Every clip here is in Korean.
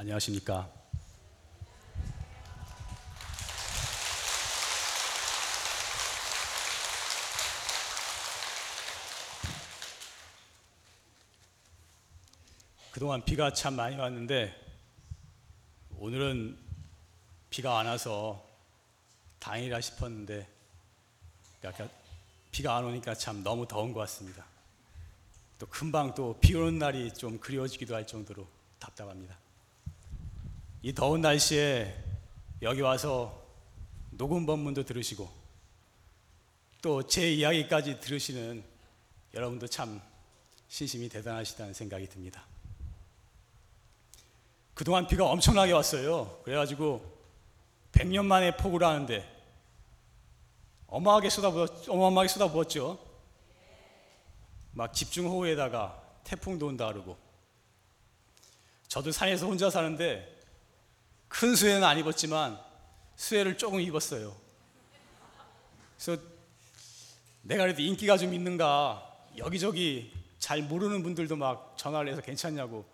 안녕하십니까. 그동안 비가 참 많이 왔는데 오늘은 비가 안 와서 다행이라 싶었는데 약간 비가 안 오니까 참 너무 더운 것 같습니다. 또 금방 또 비 오는 날이 좀 그리워지기도 할 정도로 답답합니다. 이 더운 날씨에 여기 와서 녹음 본문도 들으시고 또 제 이야기까지 들으시는 여러분도 참 신심이 대단하시다는 생각이 듭니다. 그동안 비가 엄청나게 왔어요. 그래가지고 100년 만에 폭우를 하는데 어마하게 쏟아부었, 어마어마하게 쏟아부었죠. 막 집중호우에다가 태풍도 온다 그러고 저도 산에서 혼자 사는데 큰 수해는 안 입었지만 수해를 조금 입었어요. 그래서 내가 그래도 인기가 좀 있는가 여기저기 잘 모르는 분들도 막 전화를 해서 괜찮냐고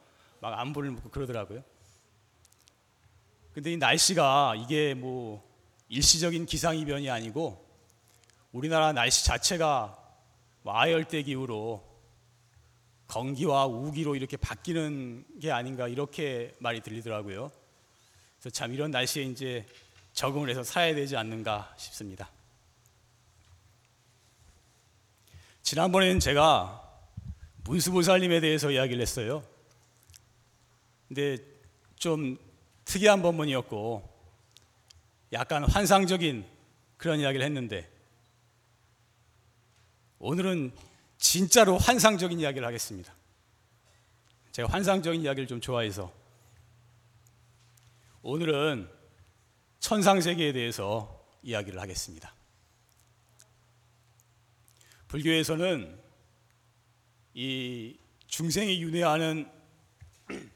막 안부를 묻고 그러더라고요. 근데 이 날씨가 이게 뭐 일시적인 기상이변이 아니고 우리나라 날씨 자체가 뭐 아열대 기후로 건기와 우기로 이렇게 바뀌는 게 아닌가 이렇게 말이 들리더라고요. 참 이런 날씨에 이제 적응을 해서 살아야 되지 않는가 싶습니다. 지난번에는 제가 문수보살님에 대해서 이야기를 했어요. 근데 좀 특이한 법문이었고 약간 환상적인 그런 이야기를 했는데 오늘은 진짜로 환상적인 이야기를 하겠습니다. 제가 환상적인 이야기를 좀 좋아해서 오늘은 천상 세계에 대해서 이야기를 하겠습니다. 불교에서는 이 중생이 윤회하는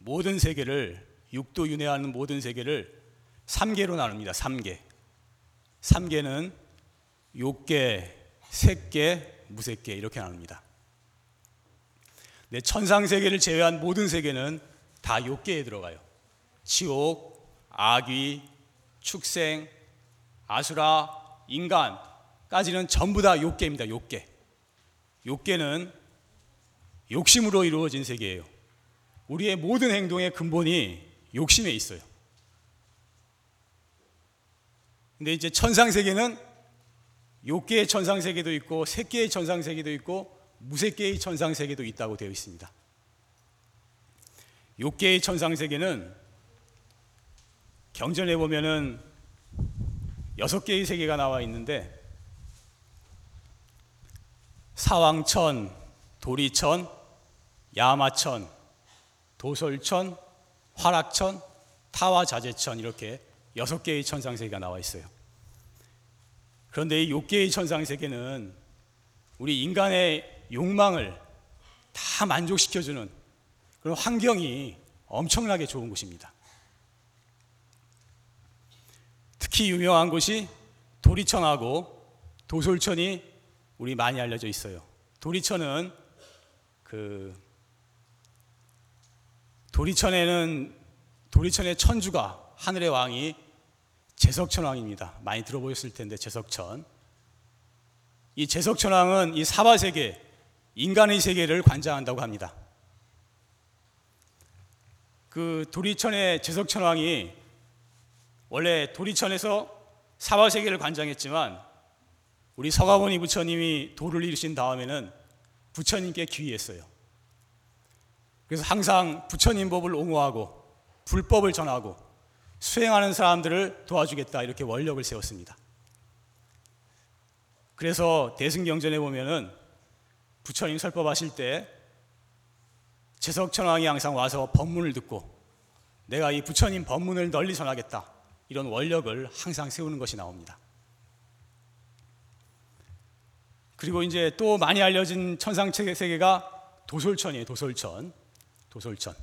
모든 세계를 육도 윤회하는 모든 세계를 3개로 나눕니다. 3개. 3개는 욕계, 색계, 무색계 이렇게 나눕니다. 네, 천상 세계를 제외한 모든 세계는 다 욕계에 들어가요. 지옥, 악귀, 축생, 아수라, 인간까지는 전부 다 욕계입니다. 욕계. 욕계는 욕심으로 이루어진 세계예요. 우리의 모든 행동의 근본이 욕심에 있어요. 근데 이제 천상 세계는 욕계의 천상 세계도 있고 색계의 천상 세계도 있고 무색계의 천상 세계도 있다고 되어 있습니다. 욕계의 천상 세계는 경전에 보면은 여섯 개의 세계가 나와 있는데 사왕천, 도리천, 야마천, 도솔천, 화락천, 타와자재천 이렇게 여섯 개의 천상 세계가 나와 있어요. 그런데 이 욕계의 천상 세계는 우리 인간의 욕망을 다 만족시켜주는 그런 환경이 엄청나게 좋은 곳입니다. 특히 유명한 곳이 도리천하고 도솔천이 우리 많이 알려져 있어요. 도리천은 그 도리천에는 도리천의 천주가 하늘의 왕이 제석천 왕입니다. 많이 들어보셨을 텐데 제석천. 이 제석천 왕은 이 사바 세계 인간의 세계를 관장한다고 합니다. 그 도리천의 제석천 왕이 원래 도리천에서 사바 세계를 관장했지만 우리 서가모니 부처님이 도를 이루신 다음에는 부처님께 귀의했어요. 그래서 항상 부처님 법을 옹호하고 불법을 전하고 수행하는 사람들을 도와주겠다 이렇게 원력을 세웠습니다. 그래서 대승경전에 보면은 부처님 설법하실 때 제석천왕이 항상 와서 법문을 듣고 내가 이 부처님 법문을 널리 전하겠다 이런 원력을 항상 세우는 것이 나옵니다. 그리고 이제 또 많이 알려진 천상 세계가 도솔천이에요. 도솔천. 도솔천.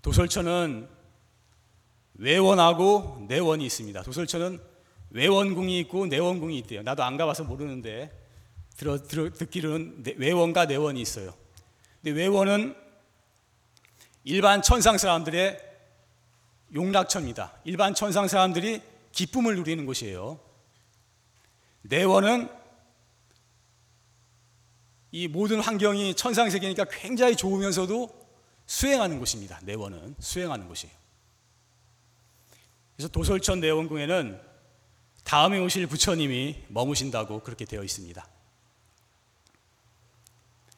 도솔천은 외원하고 내원이 있습니다. 도솔천은 외원궁이 있고 내원궁이 있대요. 나도 안 가봐서 모르는데 들어, 들어 듣기로는 외원과 내원이 있어요. 근데 외원은 일반 천상 사람들의 용락처입니다. 일반 천상 사람들이 기쁨을 누리는 곳이에요. 내원은 이 모든 환경이 천상 세계니까 굉장히 좋으면서도 수행하는 곳입니다. 내원은 수행하는 곳이에요. 그래서 도솔천 내원궁에는 다음에 오실 부처님이 머무신다고 그렇게 되어 있습니다.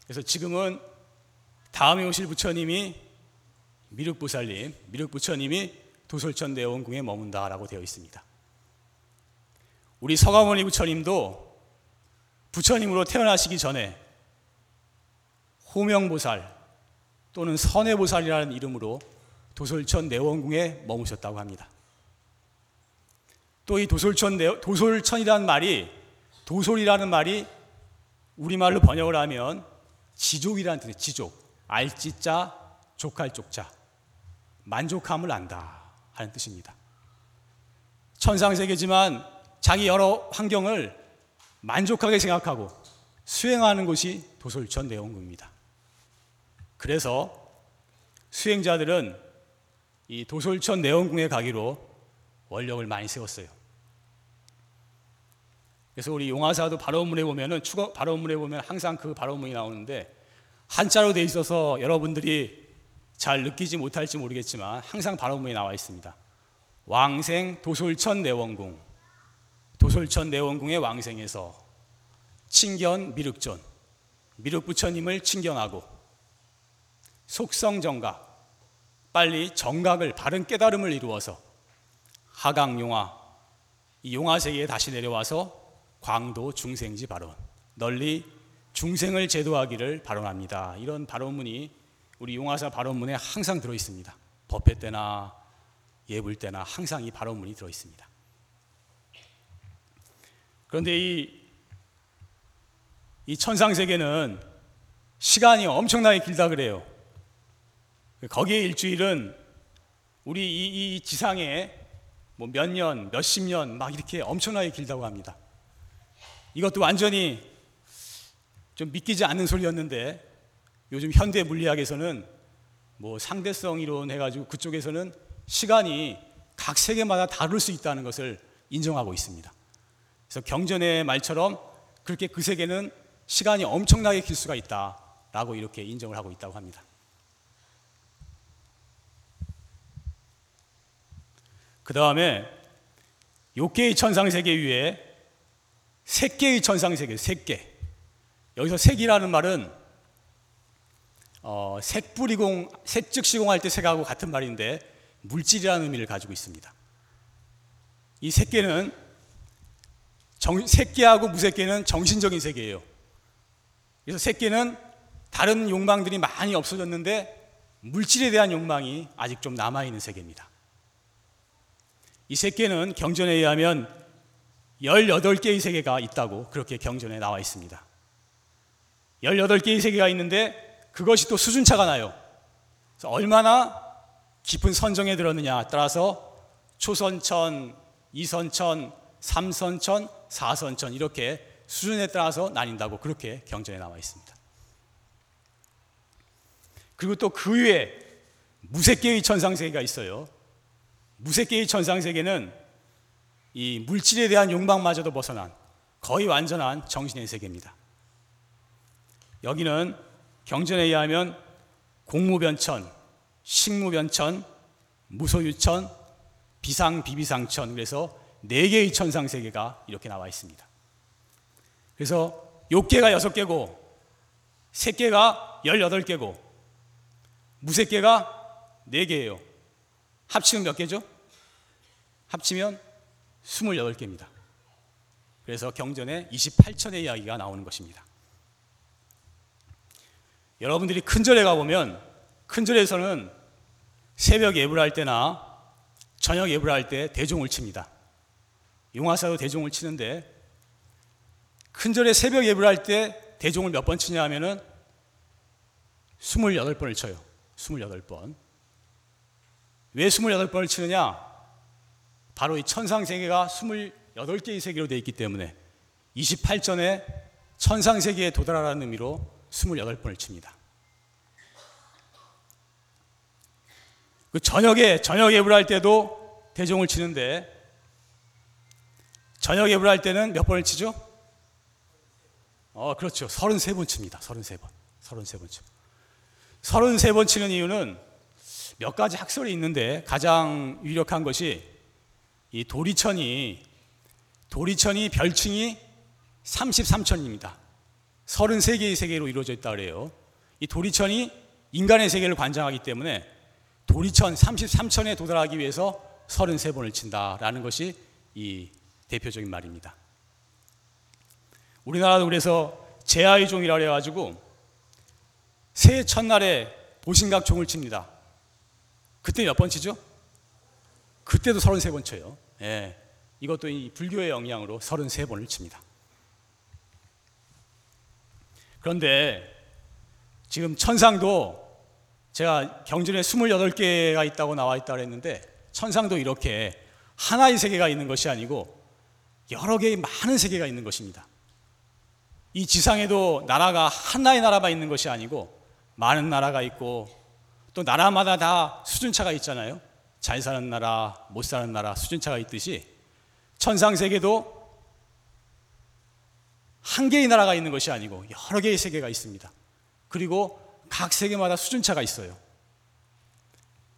그래서 지금은 다음에 오실 부처님이 미륵보살님, 미륵부처님이 도솔천 내원궁에 머문다라고 되어 있습니다. 우리 서가모니 부처님도 부처님으로 태어나시기 전에 호명보살 또는 선해보살이라는 이름으로 도솔천 내원궁에 머무셨다고 합니다. 또 이 도솔천 도솔천이라는 말이 도솔이라는 말이 우리말로 번역을 하면 지족이라는 뜻이에요. 지족. 알지자 족할 쪽자. 만족함을 안다 하는 뜻입니다. 천상세계지만 자기 여러 환경을 만족하게 생각하고 수행하는 곳이 도솔천 내원궁입니다. 그래서 수행자들은 이 도솔천 내원궁에 가기로 원력을 많이 세웠어요. 그래서 우리 용화사도 발언문에 보면은 추거 발언문에 보면 항상 그 발언문이 나오는데 한자로 돼 있어서 여러분들이 잘 느끼지 못할지 모르겠지만 항상 발언문이 나와 있습니다. 왕생 도솔천 내원궁 도솔천 내원궁의 왕생에서 친견 미륵존 미륵 부처님을 친견하고 속성 정각 빨리 정각을 바른 깨달음을 이루어서 하강 용화 이 용화 세계에 다시 내려와서 광도 중생지 발언 널리 중생을 제도하기를 발언합니다. 이런 발언문이 우리 용화사 발언문에 항상 들어 있습니다. 법회 때나 예불 때나 항상 이 발언문이 들어 있습니다. 그런데 이, 이 천상 세계는 시간이 엄청나게 길다 그래요. 거기에 일주일은 우리 이, 이 지상에 뭐 몇 년, 몇십 년 막 이렇게 엄청나게 길다고 합니다. 이것도 완전히 좀 믿기지 않는 소리였는데 요즘 현대 물리학에서는 뭐 상대성 이론 해가지고 그쪽에서는 시간이 각 세계마다 다를 수 있다는 것을 인정하고 있습니다. 그래서 경전의 말처럼 그렇게 그 세계는 시간이 엄청나게 길 수가 있다라고 이렇게 인정을 하고 있다고 합니다. 그 다음에 욕계의 천상세계 위에 색계의 천상세계, 색계. 여기서 색이라는 말은 어, 색뿌리공, 색즉 시공할 때 색하고 같은 말인데 물질이라는 의미를 가지고 있습니다. 이 색계는 정, 색계하고 무색계는 정신적인 세계예요. 그래서 색계는 다른 욕망들이 많이 없어졌는데 물질에 대한 욕망이 아직 좀 남아있는 세계입니다. 이 세계는 경전에 의하면 18개의 세계가 있다고 그렇게 경전에 나와 있습니다. 18개의 세계가 있는데 그것이 또 수준차가 나요. 얼마나 깊은 선정에 들었느냐 따라서 초선천, 이선천, 삼선천, 사선천 이렇게 수준에 따라서 나뉜다고 그렇게 경전에 나와 있습니다. 그리고 또 그 위에 무색계의 천상세계가 있어요. 무색계의 천상세계는 이 물질에 대한 욕망마저도 벗어난 거의 완전한 정신의 세계입니다. 여기는 경전에 의하면 공무변천, 식무변천, 무소유천, 비상비비상천 그래서 네 개의 천상 세계가 이렇게 나와 있습니다. 그래서 욕계가 여섯 개고 색계가 열여덟 개고 무색계가 네 개예요. 합치면 몇 개죠? 합치면 28개입니다. 그래서 경전에 28천의 이야기가 나오는 것입니다. 여러분들이 큰절에 가보면 큰절에서는 새벽 예불 할 때나 저녁 예불 할때 대종을 칩니다. 용화사도 대종을 치는데 큰절에 새벽 예불 할때 대종을 몇 번 치냐 하면은 28번을 쳐요. 28번. 왜 28번을 치느냐? 바로 이 천상 세계가 28개의 세계로 되어 있기 때문에 28전에 천상 세계에 도달하라는 의미로 28번을 칩니다. 그 저녁에 저녁 예불 할 때도 대종을 치는데 저녁 예불 할 때는 몇 번을 치죠? 어, 그렇죠. 33번 칩니다. 33번. 33번 치 33번 치는 이유는 몇 가지 학설이 있는데 가장 유력한 것이 이 도리천이 도리천이 별칭이 33천입니다. 33개의 세계로 이루어져 있다 그래요. 이 도리천이 인간의 세계를 관장하기 때문에 도리천 33천에 도달하기 위해서 33번을 친다라는 것이 이 대표적인 말입니다. 우리나라도 그래서 제아의 종이라 그래 가지고 새해 첫날에 보신각 종을 칩니다. 그때 몇 번 치죠? 그때도 33번 쳐요. 예. 이것도 이 불교의 영향으로 33번을 칩니다. 그런데 지금 천상도 제가 경전에 28개가 있다고 나와 있다고 했는데 천상도 이렇게 하나의 세계가 있는 것이 아니고 여러 개의 많은 세계가 있는 것입니다. 이 지상에도 나라가 하나의 나라가 있는 것이 아니고 많은 나라가 있고 또 나라마다 다 수준차가 있잖아요. 잘 사는 나라, 못 사는 나라 수준차가 있듯이 천상 세계도 한 개의 나라가 있는 것이 아니고 여러 개의 세계가 있습니다. 그리고 각 세계마다 수준차가 있어요.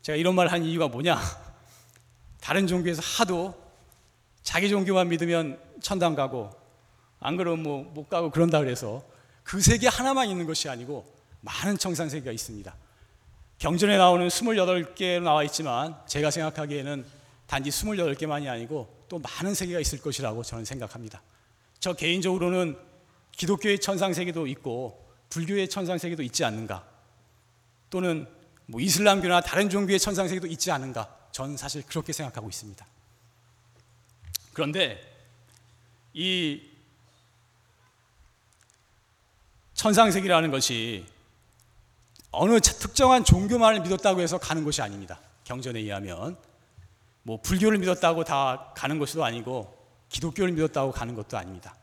제가 이런 말한 이유가 뭐냐? 다른 종교에서 하도 자기 종교만 믿으면 천당 가고 안 그러면 뭐 못 가고 그런다 그래서 그 세계 하나만 있는 것이 아니고 많은 청산 세계가 있습니다. 경전에 나오는 28개로 나와 있지만 제가 생각하기에는 단지 28개만이 아니고 또 많은 세계가 있을 것이라고 저는 생각합니다. 저 개인적으로는 기독교의 천상 세계도 있고 불교의 천상 세계도 있지 않는가? 또는 뭐 이슬람교나 다른 종교의 천상 세계도 있지 않은가? 저는 사실 그렇게 생각하고 있습니다. 그런데 이 천상 세계라는 것이 어느 특정한 종교만을 믿었다고 해서 가는 것이 아닙니다. 경전에 의하면 뭐 불교를 믿었다고 다 가는 것도 아니고 기독교를 믿었다고 가는 것도 아닙니다.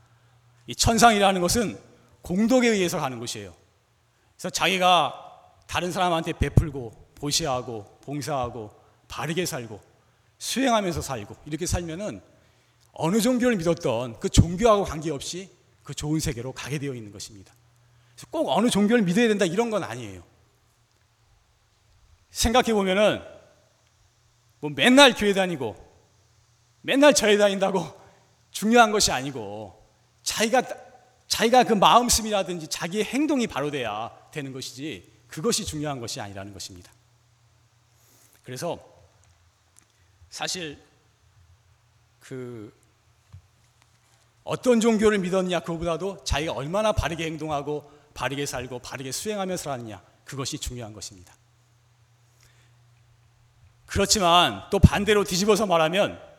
이 천상이라는 것은 공덕에 의해서 가는 것이에요. 그래서 자기가 다른 사람한테 베풀고 보시하고 봉사하고 바르게 살고 수행하면서 살고 이렇게 살면은 어느 종교를 믿었던 그 종교하고 관계없이 그 좋은 세계로 가게 되어 있는 것입니다. 꼭 어느 종교를 믿어야 된다 이런 건 아니에요. 생각해 보면은 뭐 맨날 교회 다니고 맨날 절에 다닌다고 중요한 것이 아니고 자기가 자기가 그 마음씀이라든지 자기의 행동이 바로 돼야 되는 것이지 그것이 중요한 것이 아니라는 것입니다. 그래서 사실 그 어떤 종교를 믿었냐 그보다도 자기가 얼마나 바르게 행동하고 바르게 살고 바르게 수행하며 살았냐 그것이 중요한 것입니다. 그렇지만 또 반대로 뒤집어서 말하면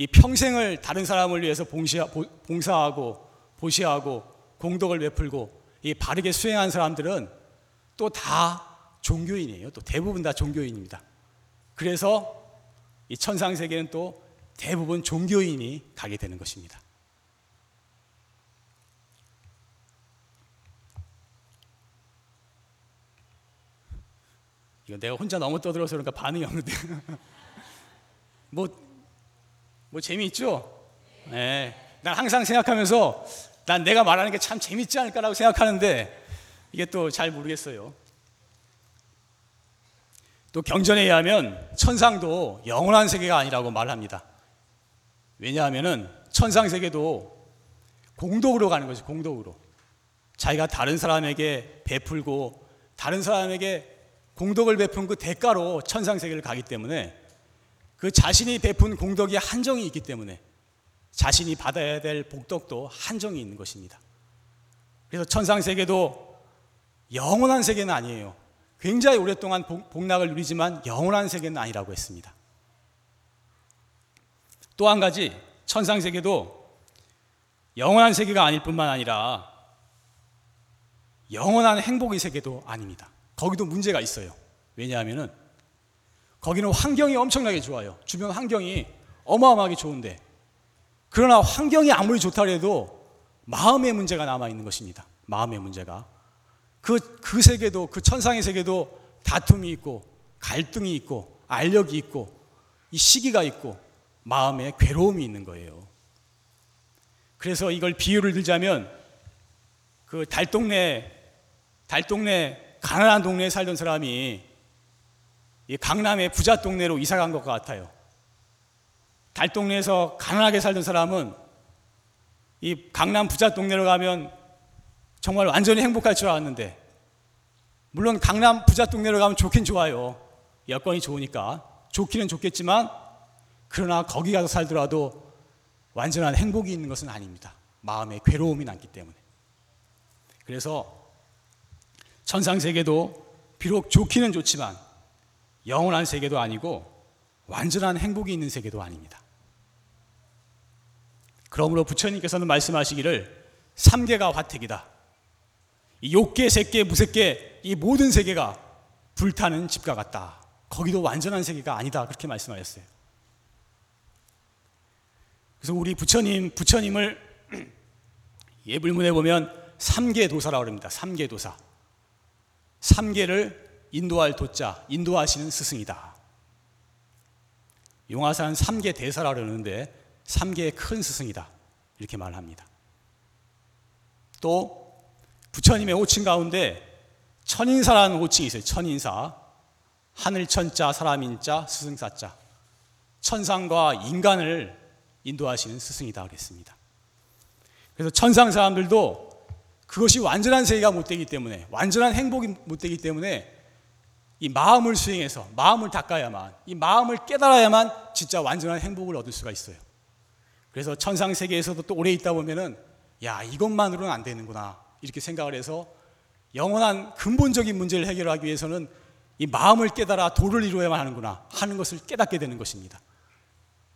이 평생을 다른 사람을 위해서 봉사하고 보시하고 공덕을 베풀고 이 바르게 수행한 사람들은 또 다 종교인이에요. 또 대부분 다 종교인입니다. 그래서 이 천상 세계는 또 대부분 종교인이 가게 되는 것입니다. 이거 내가 혼자 너무 떠들어서 그런가 반응이 없는데. 뭐, 뭐 재미있죠? 네. 난 항상 생각하면서 난 내가 말하는 게 참 재밌지 않을까라고 생각하는데 이게 또 잘 모르겠어요. 또 경전에 의하면 천상도 영원한 세계가 아니라고 말합니다. 왜냐하면은 천상 세계도 공덕으로 가는 거지, 공덕으로. 자기가 다른 사람에게 베풀고 다른 사람에게 공덕을 베푼 그 대가로 천상 세계를 가기 때문에 그 자신이 베푼 공덕이 한정이 있기 때문에 자신이 받아야 될 복덕도 한정이 있는 것입니다. 그래서 천상 세계도 영원한 세계는 아니에요. 굉장히 오랫동안 복락을 누리지만 영원한 세계는 아니라고 했습니다. 또 한 가지 천상 세계도 영원한 세계가 아닐 뿐만 아니라 영원한 행복의 세계도 아닙니다. 거기도 문제가 있어요. 왜냐하면은 거기는 환경이 엄청나게 좋아요. 주변 환경이 어마어마하게 좋은데 그러나 환경이 아무리 좋다 해도 마음의 문제가 남아 있는 것입니다. 마음의 문제가 그, 그 세계도 그 천상의 세계도 다툼이 있고 갈등이 있고 알력이 있고 이 시기가 있고 마음에 괴로움이 있는 거예요. 그래서 이걸 비유를 들자면 그 달동네 달동네 가난한 동네에 살던 사람이 이 강남의 부자 동네로 이사 간 것 같아요. 달 동네에서 가난하게 살던 사람은 이 강남 부자 동네로 가면 정말 완전히 행복할 줄 알았는데 물론 강남 부자 동네로 가면 좋긴 좋아요. 여건이 좋으니까 좋기는 좋겠지만 그러나 거기 가서 살더라도 완전한 행복이 있는 것은 아닙니다. 마음에 괴로움이 남기 때문에. 그래서 천상 세계도 비록 좋기는 좋지만 영원한 세계도 아니고 완전한 행복이 있는 세계도 아닙니다. 그러므로 부처님께서는 말씀하시기를 삼계가 화택이다. 이 욕계, 색계, 무색계 이 모든 세계가 불타는 집과 같다. 거기도 완전한 세계가 아니다. 그렇게 말씀하셨어요. 그래서 우리 부처님, 부처님을 예불문에 보면 삼계 도사라고 합니다. 삼계 도사. 삼계를 인도할 도자, 인도하시는 스승이다. 용화사는 삼계 대사라 그러는데 삼계의 큰 스승이다. 이렇게 말합니다. 또 부처님의 호칭 가운데 천인사라는 호칭이 있어요. 천인사. 하늘 천자, 사람 인 자, 스승사 자. 천상과 인간을 인도하시는 스승이다 그랬습니다. 그래서 천상 사람들도 그것이 완전한 세계가 못 되기 때문에 완전한 행복이 못 되기 때문에 이 마음을 수행해서 마음을 닦아야만 이 마음을 깨달아야만 진짜 완전한 행복을 얻을 수가 있어요. 그래서 천상 세계에서도 또 오래 있다 보면은 야 이것만으로는 안 되는구나 이렇게 생각을 해서 영원한 근본적인 문제를 해결하기 위해서는 이 마음을 깨달아 도를 이루어야만 하는구나 하는 것을 깨닫게 되는 것입니다.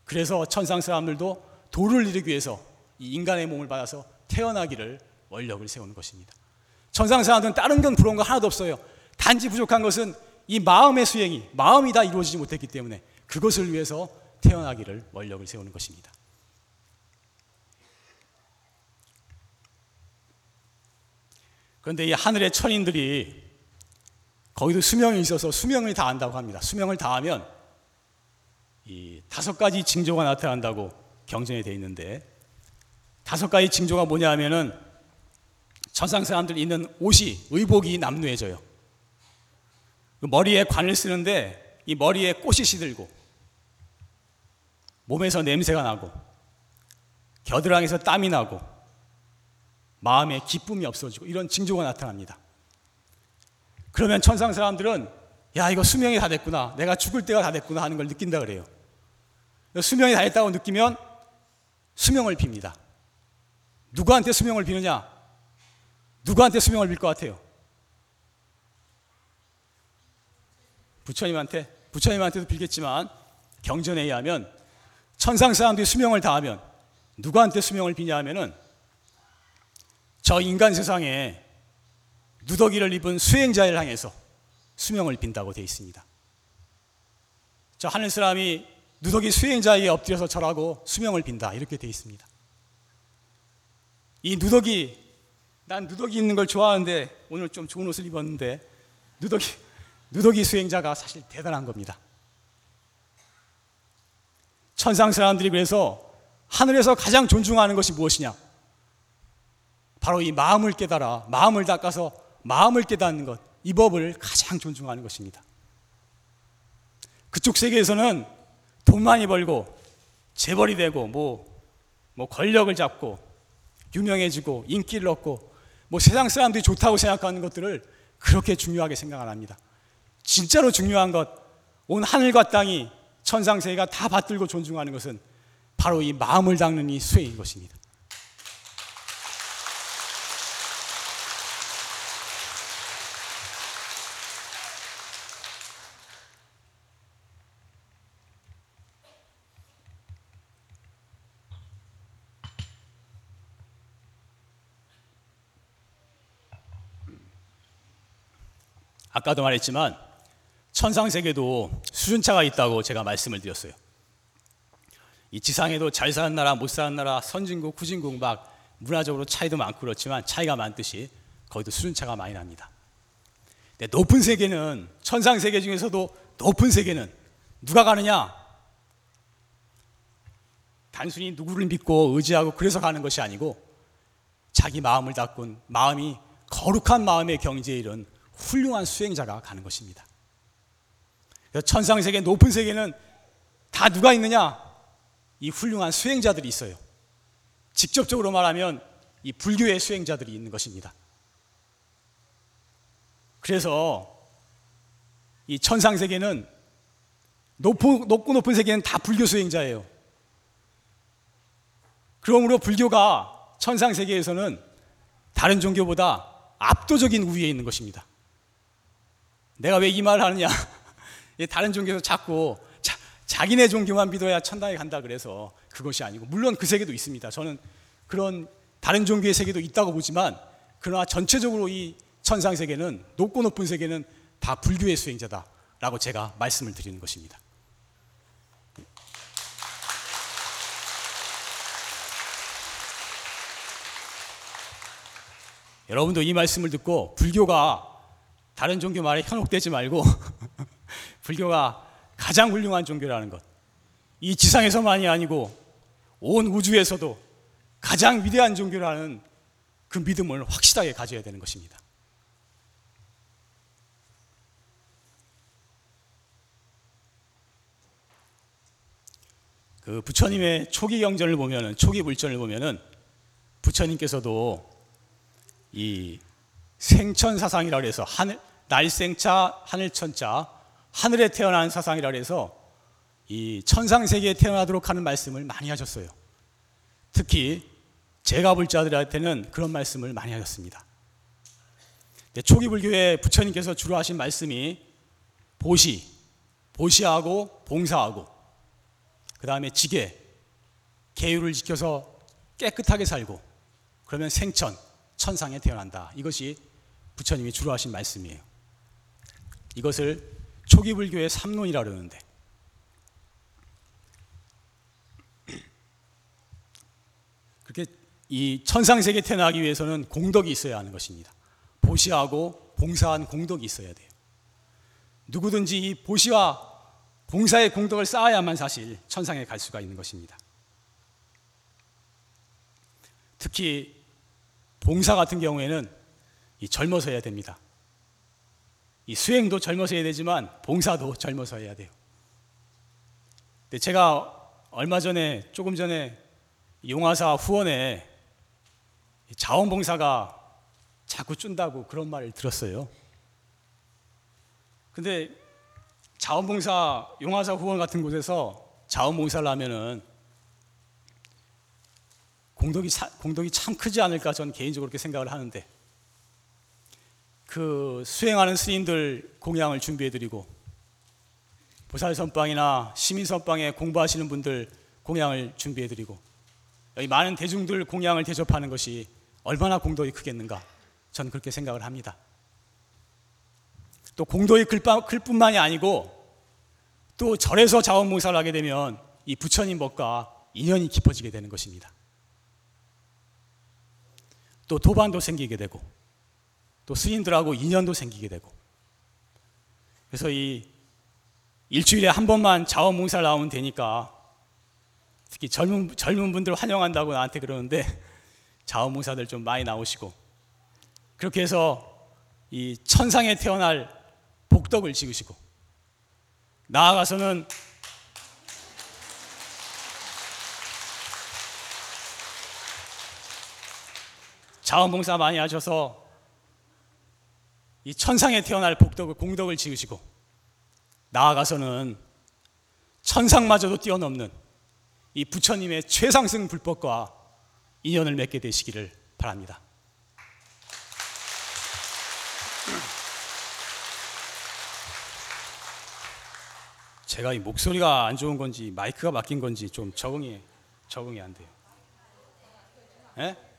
그래서 천상 사람들도 도를 이루기 위해서 이 인간의 몸을 받아서 태어나기를 원력을 세우는 것입니다. 천상 사람들은 다른 건 부러운 거 하나도 없어요. 단지 부족한 것은 이 마음의 수행이 마음이 다 이루어지지 못했기 때문에 그것을 위해서 태어나기를 원력을 세우는 것입니다. 그런데 이 하늘의 천인들이 거기도 수명이 있어서 수명을 다한다고 합니다. 수명을 다하면 이 다섯 가지 징조가 나타난다고 경전에 되어 있는데 다섯 가지 징조가 뭐냐 하면은 천상 사람들 있는 옷이 의복이 남루해져요. 그 머리에 관을 쓰는데 이 머리에 꽃이 시들고 몸에서 냄새가 나고 겨드랑이에서 땀이 나고 마음에 기쁨이 없어지고 이런 징조가 나타납니다. 그러면 천상 사람들은 야 이거 수명이 다 됐구나 내가 죽을 때가 다 됐구나 하는 걸 느낀다 그래요. 수명이 다 됐다고 느끼면 수명을 빕니다. 누구한테 수명을 비느냐? 누구한테 수명을 빌 것 같아요? 부처님한테 부처님한테도 빌겠지만 경전에 의하면 천상 사람들이 수명을 다하면 누구한테 수명을 비냐 하면은 저 인간 세상에 누더기를 입은 수행자를 향해서 수명을 빈다고 되어 있습니다. 저 하늘 사람이 누더기 수행자에게 엎드려서 절하고 수명을 빈다 이렇게 되어 있습니다. 이 누더기 난 누더기 입는 걸 좋아하는데 오늘 좀 좋은 옷을 입었는데 누더기 누더기 수행자가 사실 대단한 겁니다. 천상 사람들이 그래서 하늘에서 가장 존중하는 것이 무엇이냐? 바로 이 마음을 깨달아 마음을 닦아서 마음을 깨닫는 것, 이 법을 가장 존중하는 것입니다. 그쪽 세계에서는 돈 많이 벌고 재벌이 되고 뭐, 뭐 권력을 잡고 유명해지고 인기를 얻고 뭐 세상 사람들이 좋다고 생각하는 것들을 그렇게 중요하게 생각 안 합니다. 진짜로 중요한 것, 온 하늘과 땅이 천상세계가 다 받들고 존중하는 것은 바로 이 마음을 닦는 이 수행인 것입니다. 아까도 말했지만 천상 세계도 수준차가 있다고 제가 말씀을 드렸어요. 이 지상에도 잘 사는 나라, 못 사는 나라, 선진국, 후진국 막 문화적으로 차이도 많고 그렇지만 차이가 많듯이 거기도 수준차가 많이 납니다. 높은 세계는 천상 세계 중에서도 높은 세계는 누가 가느냐? 단순히 누구를 믿고 의지하고 그래서 가는 것이 아니고 자기 마음을 닦은 마음이 거룩한 마음의 경지에 이른 훌륭한 수행자가 가는 것입니다. 천상 세계, 높은 세계는 다 누가 있느냐? 이 훌륭한 수행자들이 있어요. 직접적으로 말하면 이 불교의 수행자들이 있는 것입니다. 그래서 이 천상 세계는 높고, 높고 높은 세계는 다 불교 수행자예요. 그러므로 불교가 천상 세계에서는 다른 종교보다 압도적인 우위에 있는 것입니다. 내가 왜 이 말을 하느냐? 다른 종교에서 자꾸 자, 자기네 종교만 믿어야 천당에 간다 그래서 그것이 아니고 물론 그 세계도 있습니다. 저는 그런 다른 종교의 세계도 있다고 보지만 그러나 전체적으로 이 천상 세계는 높고 높은 세계는 다 불교의 수행자다라고 제가 말씀을 드리는 것입니다. 여러분도 이 말씀을 듣고 불교가 다른 종교 말에 현혹되지 말고 불교가 가장 훌륭한 종교라는 것. 이 지상에서만이 아니고 온 우주에서도 가장 위대한 종교라는 그 믿음을 확실하게 가져야 되는 것입니다. 그 부처님의 초기 경전을 보면은 초기 불전을 보면은 부처님께서도 이 생천 사상이라 그래서 하늘 날생차 하늘천자 하늘에 태어난 사상이라 그래서 이 천상 세계에 태어나도록 하는 말씀을 많이 하셨어요. 특히 제가 볼 자들한테는 그런 말씀을 많이 하셨습니다. 초기 불교의 부처님께서 주로 하신 말씀이 보시, 보시하고 봉사하고 그 다음에 지계, 계율을 지켜서 깨끗하게 살고 그러면 생천, 천상에 태어난다. 이것이 부처님이 주로 하신 말씀이에요. 이것을 초기 불교의 삼론이라 그러는데 그렇게 이 천상 세계에 태어나기 위해서는 공덕이 있어야 하는 것입니다. 보시하고 봉사한 공덕이 있어야 돼요. 누구든지 이 보시와 봉사의 공덕을 쌓아야만 사실 천상에 갈 수가 있는 것입니다. 특히 봉사 같은 경우에는 이 젊어서 해야 됩니다. 이 수행도 젊어서 해야 되지만 봉사도 젊어서 해야 돼요. 근데 제가 얼마 전에 조금 전에 용화사 후원에 자원봉사가 자꾸 준다고 그런 말을 들었어요. 근데 자원봉사 용화사 후원 같은 곳에서 자원봉사를 하면은 공덕이, 공덕이 참 크지 않을까 저는 개인적으로 그렇게 생각을 하는데 그 수행하는 스님들 공양을 준비해 드리고 보살 선방이나 시민 선방에 공부하시는 분들 공양을 준비해 드리고 여기 많은 대중들 공양을 대접하는 것이 얼마나 공덕이 크겠는가 저는 그렇게 생각을 합니다. 또 공덕이 클 뿐만이 아니고 또 절에서 자원봉사를 하게 되면 이 부처님 법과 인연이 깊어지게 되는 것입니다. 또 도반도 생기게 되고 또 스님들하고 인연도 생기게 되고. 그래서 이 일주일에 한 번만 자원봉사를 나오면 되니까 특히 젊은 젊은 분들 환영한다고 나한테 그러는데 자원봉사들 좀 많이 나오시고. 그렇게 해서 이 천상에 태어날 복덕을 지으시고. 나아가서는 자원봉사 많이 하셔서 이 천상에 태어날 복덕을 공덕을 지으시고 나아가서는 천상마저도 뛰어넘는 이 부처님의 최상승 불법과 인연을 맺게 되시기를 바랍니다. 제가 이 목소리가 안 좋은 건지 마이크가 막힌 건지 좀 적응이 적응이 안 돼요. 예?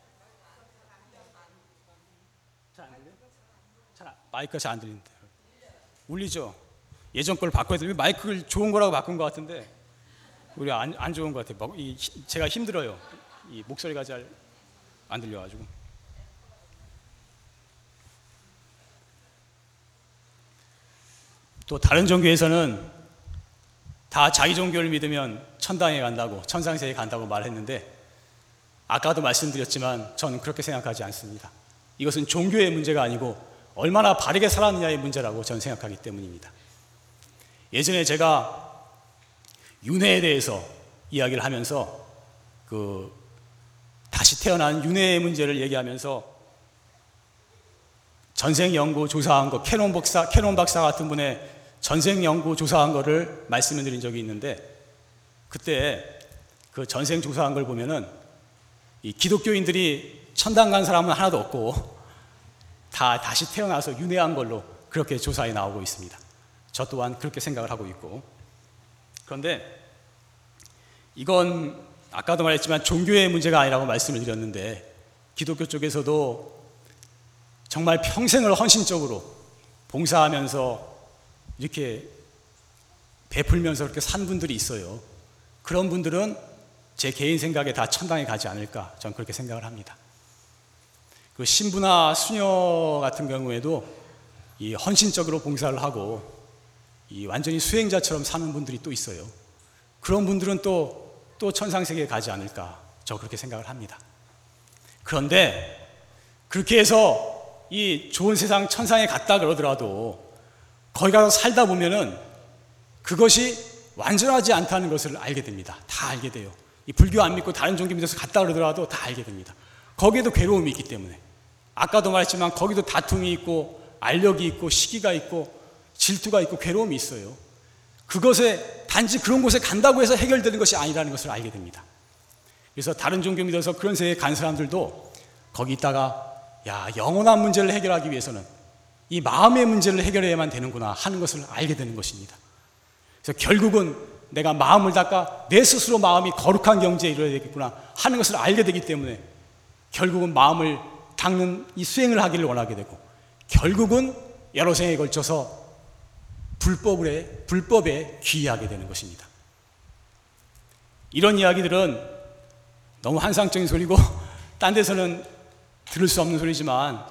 마이크가 잘 안 들리는데 울리죠? 예전 걸 바꿔야 돼. 마이크를 좋은 거라고 바꾼 것 같은데 우리 안, 안 좋은 것 같아요. 이, 제가 힘들어요. 이 목소리가 잘 안 들려가지고. 또 다른 종교에서는 다 자기 종교를 믿으면 천당에 간다고 천상세에 간다고 말했는데 아까도 말씀드렸지만 저는 그렇게 생각하지 않습니다. 이것은 종교의 문제가 아니고 얼마나 바르게 살았느냐의 문제라고 저는 생각하기 때문입니다. 예전에 제가 윤회에 대해서 이야기를 하면서 그 다시 태어난 윤회의 문제를 얘기하면서 전생 연구 조사한 거 캐논 박사 캐논 박사 같은 분의 전생 연구 조사한 거를 말씀을 드린 적이 있는데 그때 그 전생 조사한 걸 보면은 이 기독교인들이 천당 간 사람은 하나도 없고 다 다시 태어나서 윤회한 걸로 그렇게 조사에 나오고 있습니다. 저 또한 그렇게 생각을 하고 있고 그런데 이건 아까도 말했지만 종교의 문제가 아니라고 말씀을 드렸는데 기독교 쪽에서도 정말 평생을 헌신적으로 봉사하면서 이렇게 베풀면서 그렇게 산 분들이 있어요. 그런 분들은 제 개인 생각에 다 천당에 가지 않을까 저는 그렇게 생각을 합니다. 그 신부나 수녀 같은 경우에도 이 헌신적으로 봉사를 하고 이 완전히 수행자처럼 사는 분들이 또 있어요. 그런 분들은 또, 또 천상 세계에 가지 않을까 저 그렇게 생각을 합니다. 그런데 그렇게 해서 이 좋은 세상 천상에 갔다 그러더라도 거기 가서 살다 보면은 그것이 완전하지 않다는 것을 알게 됩니다. 다 알게 돼요. 이 불교 안 믿고 다른 종교 믿어서 갔다 그러더라도 다 알게 됩니다. 거기에도 괴로움이 있기 때문에. 아까도 말했지만 거기도 다툼이 있고 알력이 있고 시기가 있고 질투가 있고 괴로움이 있어요. 그것에 단지 그런 곳에 간다고 해서 해결되는 것이 아니라는 것을 알게 됩니다. 그래서 다른 종교 믿어서 그런 세계에 간 사람들도 거기 있다가 야, 영원한 문제를 해결하기 위해서는 이 마음의 문제를 해결해야만 되는구나 하는 것을 알게 되는 것입니다. 그래서 결국은 내가 마음을 닦아 내 스스로 마음이 거룩한 경지에 이르러야 되겠구나 하는 것을 알게 되기 때문에 결국은 마음을 닦는 이 수행을 하기를 원하게 되고 결국은 여러 생에 걸쳐서 불법에, 불법에 귀의하게 되는 것입니다. 이런 이야기들은 너무 한상적인 소리고 딴 데서는 들을 수 없는 소리지만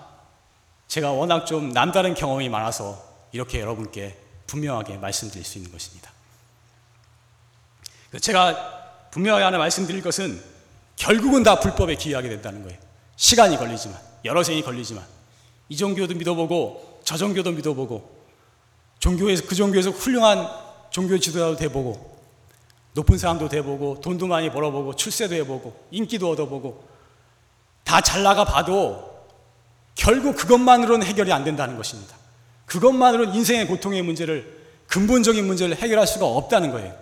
제가 워낙 좀 남다른 경험이 많아서 이렇게 여러분께 분명하게 말씀드릴 수 있는 것입니다. 제가 분명하게 하나 말씀드릴 것은 결국은 다 불법에 기여하게 된다는 거예요. 시간이 걸리지만, 여러 생이 걸리지만, 이 종교도 믿어보고, 저 종교도 믿어보고, 종교에서, 그 종교에서 훌륭한 종교 지도자도 돼보고, 높은 사람도 돼보고, 돈도 많이 벌어보고, 출세도 해보고, 인기도 얻어보고, 다 잘 나가 봐도 결국 그것만으로는 해결이 안 된다는 것입니다. 그것만으로는 인생의 고통의 문제를, 근본적인 문제를 해결할 수가 없다는 거예요.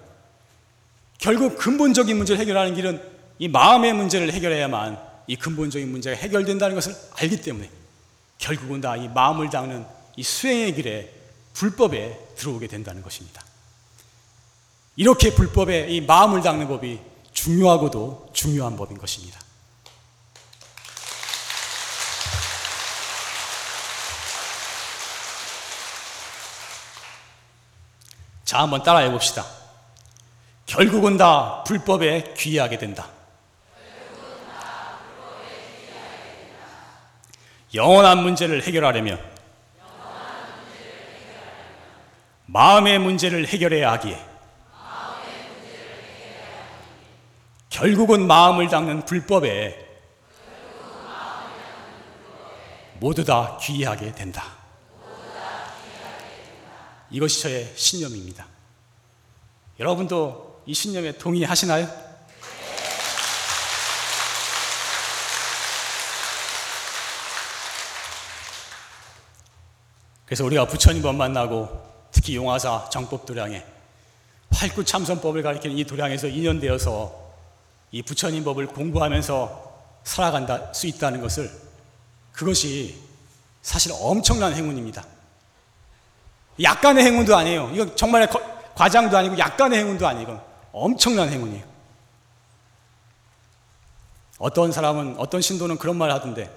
결국 근본적인 문제를 해결하는 길은 이 마음의 문제를 해결해야만 이 근본적인 문제가 해결된다는 것을 알기 때문에 결국은 다 이 마음을 닦는 이 수행의 길에 불법에 들어오게 된다는 것입니다. 이렇게 불법에 이 마음을 닦는 법이 중요하고도 중요한 법인 것입니다. 자, 한번 따라해 봅시다. 결국은 다 불법에 귀하게 된다. 영원한 문제를 해결하려면 마음의 문제를 해결해야 하기에 결국은 마음을 닦는 불법에 모두 다 귀하게 된다. 이것이 저의 신념입니다. 여러분도 이 신념에 동의하시나요? 그래서 우리가 부처님법 만나고 특히 용화사 정법 도량에 활구 참선법을 가리키는 이 도량에서 인연되어서 이 부처님 법을 공부하면서 살아간다 수 있다는 것을 그것이 사실 엄청난 행운입니다. 약간의 행운도 아니에요. 이건 정말 과장도 아니고 약간의 행운도 아니고 엄청난 행운이에요. 어떤 사람은 어떤 신도는 그런 말 하던데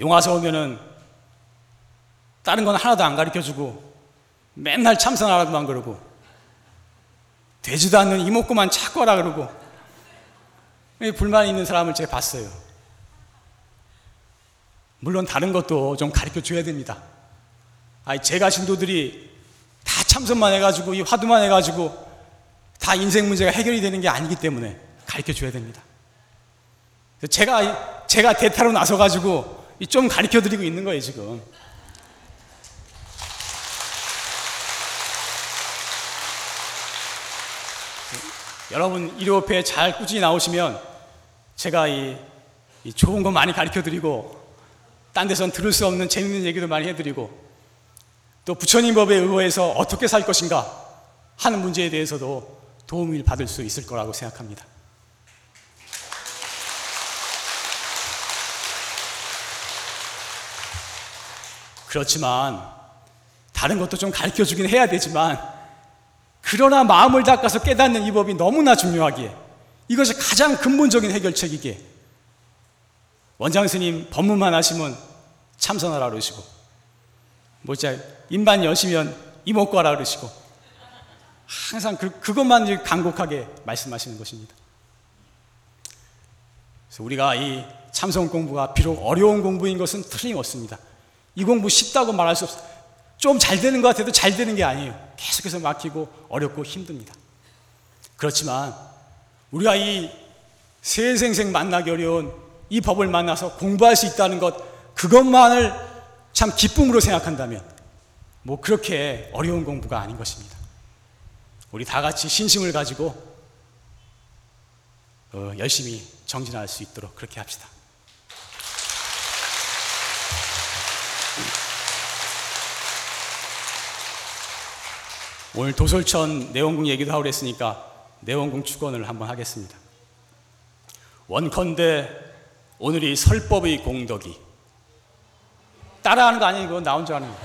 용화서 오면은 다른 건 하나도 안 가르쳐 주고 맨날 참선하라고만 그러고 되지도 않는 이목구만 찾고 하라 그러고 불만 있는 사람을 제가 봤어요. 물론 다른 것도 좀 가르쳐 줘야 됩니다. 아니 제가 신도들이 다 참선만 해가지고 이 화두만 해가지고 다 인생 문제가 해결이 되는 게 아니기 때문에 가르쳐 줘야 됩니다. 제가 제가 대타로 나서 가지고 좀 가르쳐 드리고 있는 거예요 지금. 여러분 일요일에 잘 꾸준히 나오시면 제가 이, 이 좋은 거 많이 가르쳐 드리고 딴 데선 들을 수 없는 재밌는 얘기도 많이 해드리고 또 부처님 법에 의거해서 어떻게 살 것인가 하는 문제에 대해서도 도움을 받을 수 있을 거라고 생각합니다. 그렇지만 다른 것도 좀 가르쳐 주긴 해야 되지만 그러나 마음을 닦아서 깨닫는 이 법이 너무나 중요하기에 이것이 가장 근본적인 해결책이기에 원장 스님 법문만 하시면 참선하라 그러시고 뭐 진짜 입만 여시면 이목구하라 그러시고 항상 그, 그것만 간곡하게 말씀하시는 것입니다. 그래서 우리가 이 참선 공부가 비록 어려운 공부인 것은 틀림없습니다. 이 공부 쉽다고 말할 수 없어요. 좀 잘 되는 것 같아도 잘 되는 게 아니에요. 계속해서 막히고 어렵고 힘듭니다. 그렇지만 우리가 이 세생생 만나기 어려운 이 법을 만나서 공부할 수 있다는 것 그것만을 참 기쁨으로 생각한다면 뭐 그렇게 어려운 공부가 아닌 것입니다. 우리 다 같이 신심을 가지고 어, 열심히 정진할 수 있도록 그렇게 합시다. 오늘 도솔천 내원궁 얘기도 하고 그랬으니까 내원궁 축원을 한번 하겠습니다. 원컨대 오늘이 설법의 공덕이 따라하는 거 아니고 나 혼자 하는 거.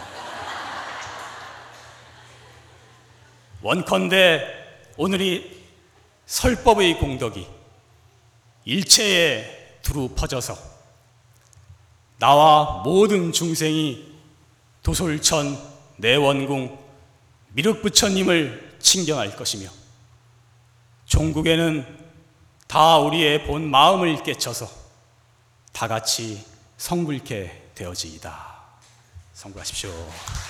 원컨대 오늘이 설법의 공덕이 일체에 두루 퍼져서 나와 모든 중생이 도솔천 내원궁 미륵 부처님을 칭견할 것이며 종국에는 다 우리의 본 마음을 깨쳐서 다 같이 성불케 되어지이다. 성불하십시오.